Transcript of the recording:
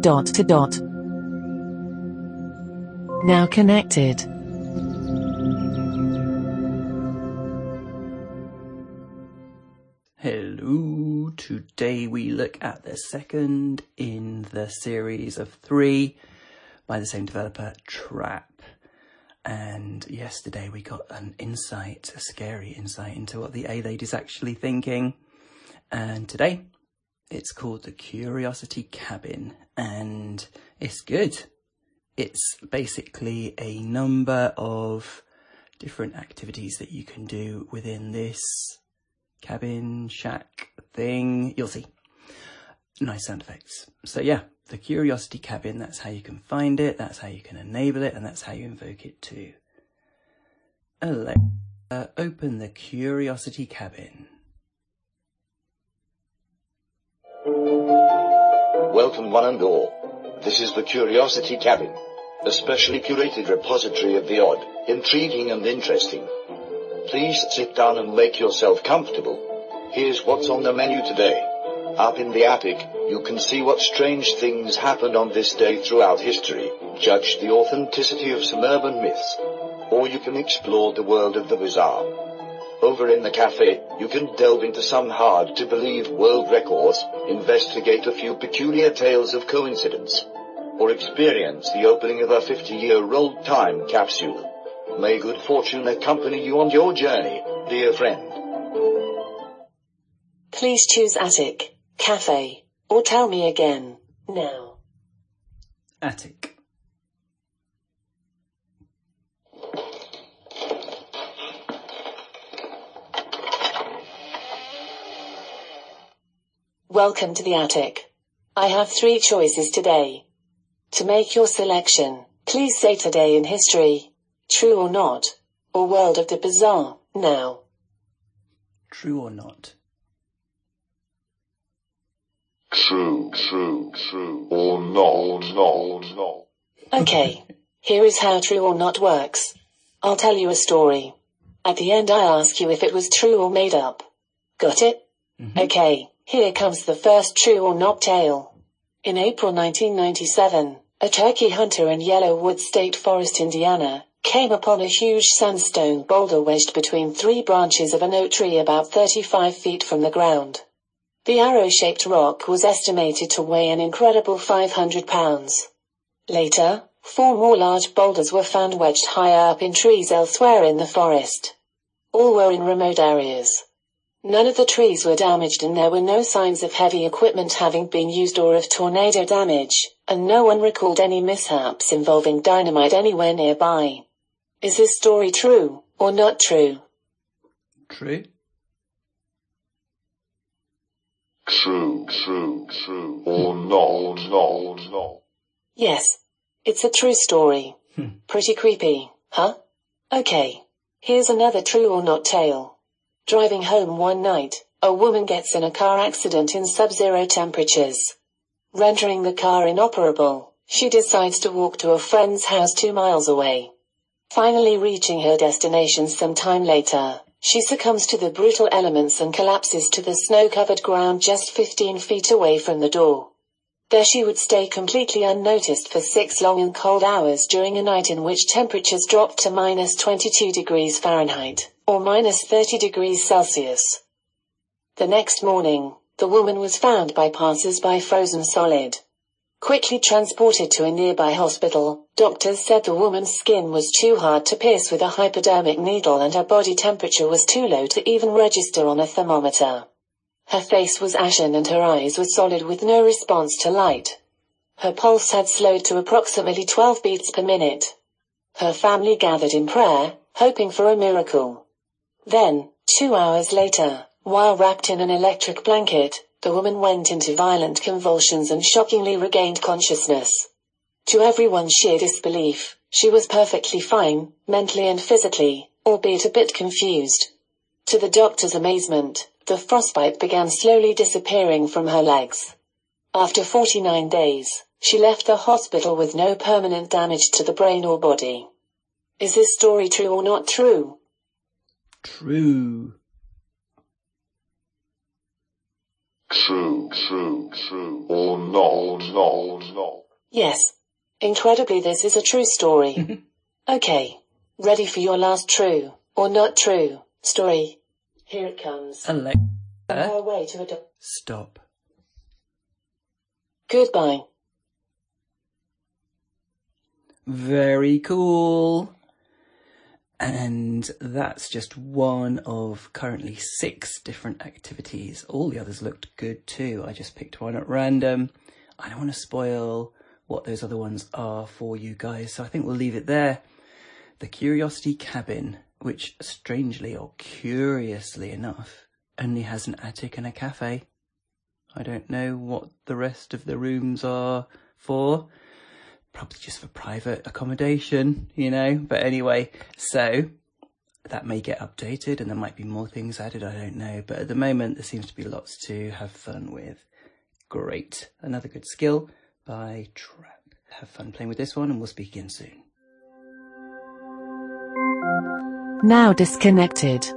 dot to dot. Now connected. Hello, today we look at the second in the series of three by the same developer, Trap. And yesterday we got an insight, a scary insight into what the A Lady's actually thinking. And today it's called the Curiosity Cabin and it's good. It's basically a number of different activities that you can do within this cabin, shack thing. You'll see. Nice sound effects. So yeah, the Curiosity Cabin, that's how you can find it, that's how you can enable it, and that's how you invoke it too. Alexa, open the Curiosity Cabin. Welcome one and all. This is the Curiosity Cabin, a specially curated repository of the odd, intriguing and interesting. Please sit down and make yourself comfortable. Here's what's on the menu today. Up in the attic, you can see what strange things happened on this day throughout history, judge the authenticity of some urban myths, or you can explore the world of the bizarre. Over in the cafe, you can delve into some hard to believe world records, investigate a few peculiar tales of coincidence, or experience the opening of a 50 year old time capsule. May good fortune accompany you on your journey, dear friend. Please choose attic, cafe, or tell me again, now. Attic. Welcome to the attic. I have three choices today. To make your selection, please say today in history, true or not, or world of the bizarre, now. True or not? True, true, true, or not, not, not. Okay, here is how true or not works. I'll tell you a story. At the end I ask you if it was true or made up. Got it? Mm-hmm. Okay, here comes the first true or tale. In April 1997, a turkey hunter in Yellowwood State Forest, Indiana, came upon a huge sandstone boulder wedged between three branches of an oak tree about 35 feet from the ground. The arrow-shaped rock was estimated to weigh an incredible 500 pounds. Later, four more large boulders were found wedged higher up in trees elsewhere in the forest. All were in remote areas. None of the trees were damaged and there were no signs of heavy equipment having been used or of tornado damage, and no one recalled any mishaps involving dynamite anywhere nearby. Is this story true, or not true? True? True, true, true, or not, not, not. Yes. It's a true story. Hmm. Pretty creepy, huh? Okay. Here's another true or not tale. Driving home one night, a woman gets in a car accident in sub-zero temperatures. Rendering the car inoperable, she decides to walk to a friend's house two miles away. Finally reaching her destination some time later, she succumbs to the brutal elements and collapses to the snow-covered ground just 15 feet away from the door. There she would stay completely unnoticed for six long and cold hours during a night in which temperatures dropped to minus 22 degrees Fahrenheit, or minus 30 degrees Celsius. The next morning, the woman was found by passers-by frozen solid. Quickly transported to a nearby hospital, doctors said the woman's skin was too hard to pierce with a hypodermic needle and her body temperature was too low to even register on a thermometer. Her face was ashen and her eyes were solid with no response to light. Her pulse had slowed to approximately 12 beats per minute. Her family gathered in prayer, hoping for a miracle. Then, two hours later, while wrapped in an electric blanket, the woman went into violent convulsions and shockingly regained consciousness. To everyone's sheer disbelief, she was perfectly fine, mentally and physically, albeit a bit confused. To the doctor's amazement, the frostbite began slowly disappearing from her legs. After 49 days, she left the hospital with no permanent damage to the brain or body. Is this story true or not true? True. True, true, true. Or not, or not, or not. Yes. Incredibly, this is a true story. okay. Ready for your last true or not true story? Here it comes. On her Alexa, way to a do- stop. Goodbye. Very cool. And that's just one of currently six different activities. All the others looked good too. I just picked one at random. I don't want to spoil what those other ones are for you guys, so I think we'll leave it there. The Curiosity Cabin, which strangely or curiously enough, only has an attic and a cafe. I don't know what the rest of the rooms are for. Probably just for private accommodation, you know. But anyway, so that may get updated and there might be more things added, I don't know. But at the moment, there seems to be lots to have fun with. Great. Another good skill by Trap. Have fun playing with this one and we'll speak again soon. Now disconnected.